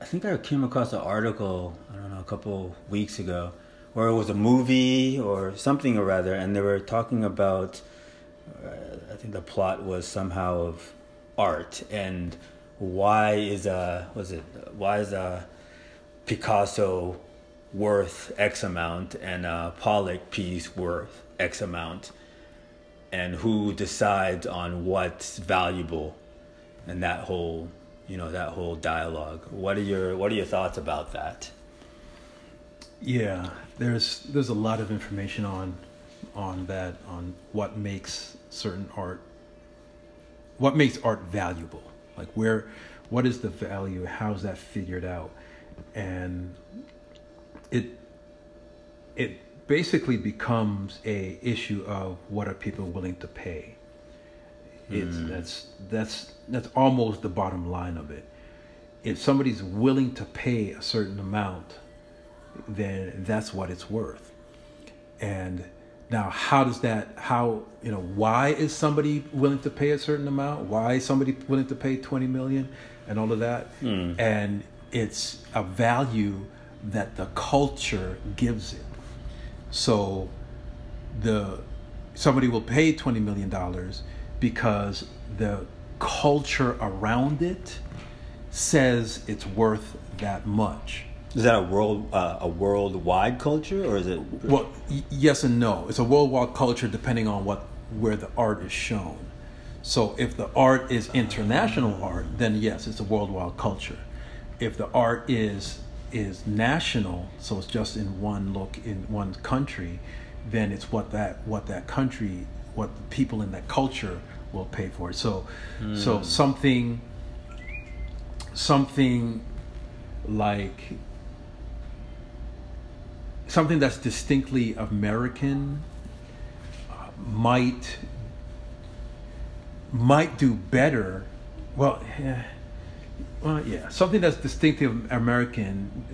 I think I came across an article. I don't know, a couple weeks ago, where it was a movie or something or rather, and they were talking about. Uh, I think the plot was somehow of art and why is a was it why is a Picasso worth X amount and a Pollock piece worth X amount, and who decides on what's valuable, and that whole you know that whole dialogue. What are your what are your thoughts about that? Yeah, there's there's a lot of information on on that on what makes certain art what makes art valuable. Like where what is the value? How's that figured out? And it it basically becomes a issue of what are people willing to pay. It's mm. that's that's that's almost the bottom line of it. If somebody's willing to pay a certain amount, then that's what it's worth. And now, how does that? How you know? Why is somebody willing to pay a certain amount? Why is somebody willing to pay twenty million, and all of that? Mm. And it's a value that the culture gives it. So, the somebody will pay twenty million dollars because the culture around it says it's worth that much. Is that a world uh, a worldwide culture or is it? Well, y- yes and no. It's a worldwide culture depending on what where the art is shown. So if the art is international art, then yes, it's a worldwide culture. If the art is is national, so it's just in one look in one country, then it's what that what that country, what the people in that culture will pay for it. So, mm. so something, something like something that's distinctly American uh, might might do better. Well, yeah, well, yeah, something that's distinctly American.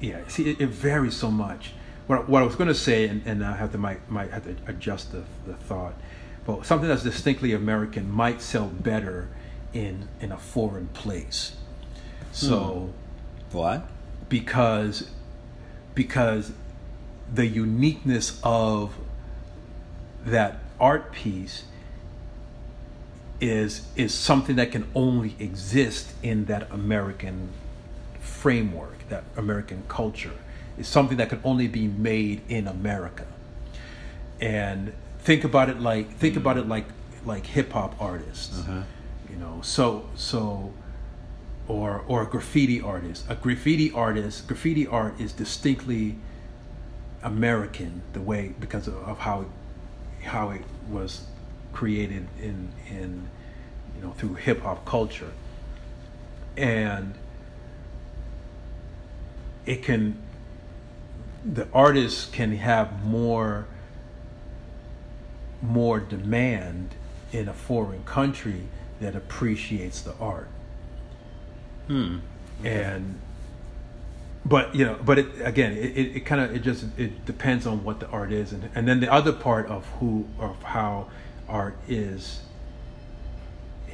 Yeah, see, it, it varies so much. What, what I was going to say, and, and I have to might might have to adjust the, the thought but something that's distinctly American might sell better in in a foreign place. So, hmm. why? Because because the uniqueness of that art piece is is something that can only exist in that American framework, that American culture. It's something that can only be made in America. And think about it like think mm about it like like hip hop artists. Uh-huh. You know, so so or or a graffiti artist. A graffiti artist, graffiti art is distinctly American the way because of, of how how it was created in in you know through hip hop culture. And it can the artists can have more more demand in a foreign country that appreciates the art. Hmm. And but you know, but it, again, it, it, it kind of it just it depends on what the art is, and and then the other part of who of how art is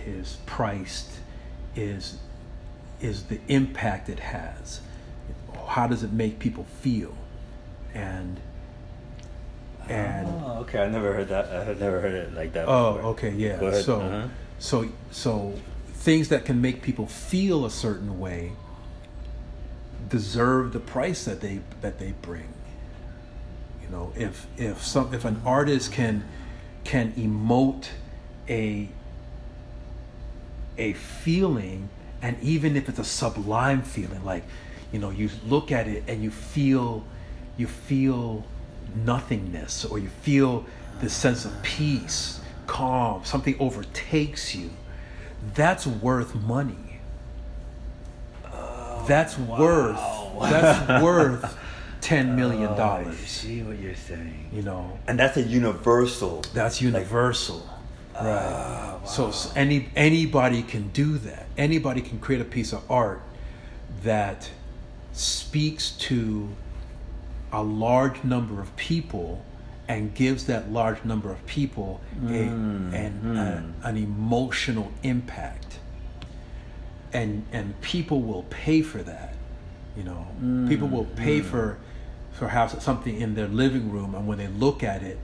is priced is is the impact it has. How does it make people feel? And and oh, okay, I never heard that. I have never heard it like that. Oh, before. okay, yeah. So, uh-huh. so, so things that can make people feel a certain way deserve the price that they that they bring. You know, if if some if an artist can can emote a a feeling, and even if it's a sublime feeling, like you know, you look at it and you feel you feel nothingness or you feel this sense of peace, calm, something overtakes you, that's worth money. Oh, that's worth that's worth ten million oh, I dollars. see what you're saying. you know, And that's a universal. that's universal, ah, right? So, s any anybody can do that. Anybody can create a piece of art that speaks to a large number of people and gives that large number of people a, an, a- an emotional impact. And and people will pay for that you know. People will pay for for have something in their living room and when they look at it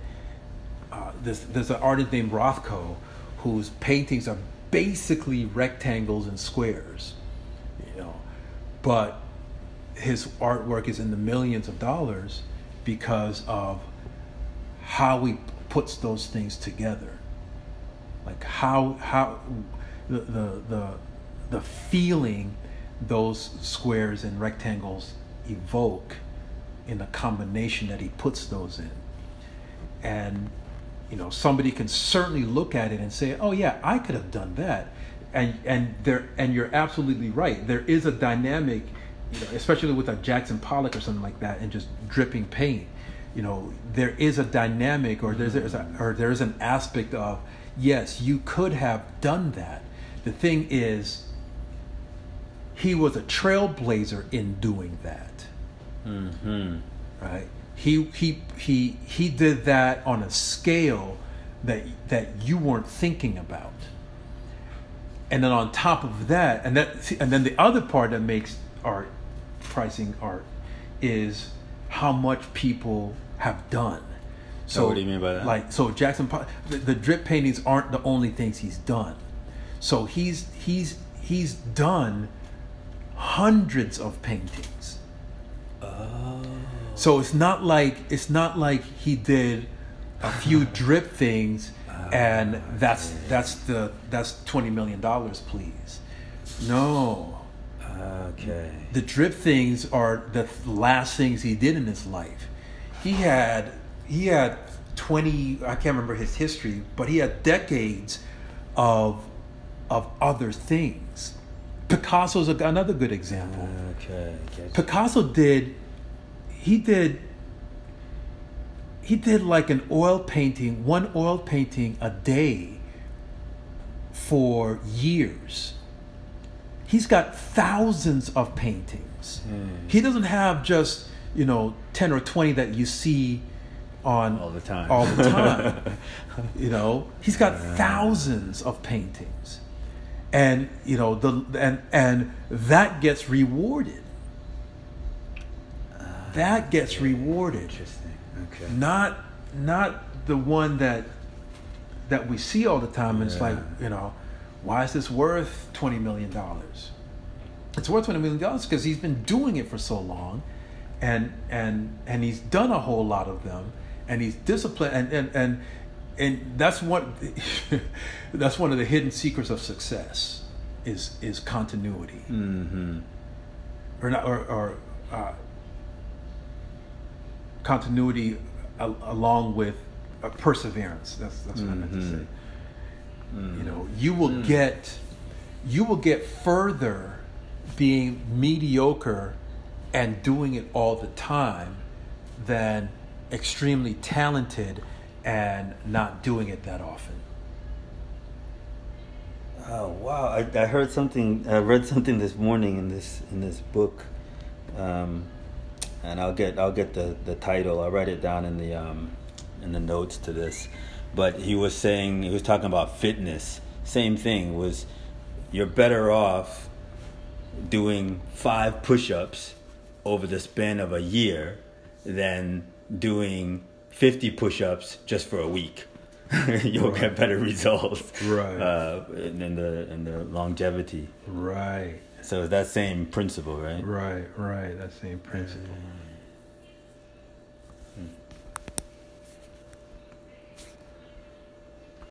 uh, there's there's an artist named Rothko whose paintings are basically rectangles and squares you know. But his artwork is in the millions of dollars because of how he puts those things together. Like how how the the the, feeling those squares and rectangles evoke in the combination that he puts those in. And you know somebody can certainly look at it and say oh yeah i could have done that. And and there and you're absolutely right. There is a dynamic you know especially with a jackson pollock or something like that and just dripping paint you know there is a dynamic or there's, there's a, or there's an aspect of yes you could have done that. The thing is he was a trailblazer in doing that. Mm-hmm. right? He he he he did that on a scale that that you weren't thinking about. And then on top of that and that and then the other part that makes art pricing art is how much people have done So what do you mean by that? like so jackson the, the drip paintings aren't the only things he's done so he's he's he's done hundreds of paintings Oh. so it's not like it's not like he did a few drip things ah, and that's that's the that's twenty million dollars, please. No, Okay. the drip things are the last things he did in his life. He had he had twenty I can't remember his history, but he had decades of of other things. Picasso's a- another good example. Okay. Picasso did he did he did like an oil painting, one oil painting a day for years. He's got thousands of paintings. Hmm. He doesn't have just, you know, 10 or 20 that you see on all the time. all the time. you know, he's got thousands of paintings, and you know the and and that gets rewarded. That gets rewarded, Interesting. Okay. not not the one that that we see all the time. And it's like you know, why is this worth twenty million dollars? It's worth twenty million dollars because he's been doing it for so long, and and and he's done a whole lot of them, and he's disciplined, and and and and that's what that's one of the hidden secrets of success is is continuity Mm-hmm. or not or, or uh, continuity a, along with uh, perseverance that's that's what I meant to Mhm. Say you know you will get you will get further being mediocre and doing it all the time than extremely talented and not doing it that often Oh wow! I, I heard something. I read something this morning in this in this book, um, and I'll get I'll get the, the title. I'll write it down in the um, in the notes to this. But he was saying he was talking about fitness. Same thing was you're better off doing five push-ups over the span of a year than doing 50 push-ups just for a week. You'll get better results Right. uh, in the in the longevity. right So it's that same principle, right? right right that same principle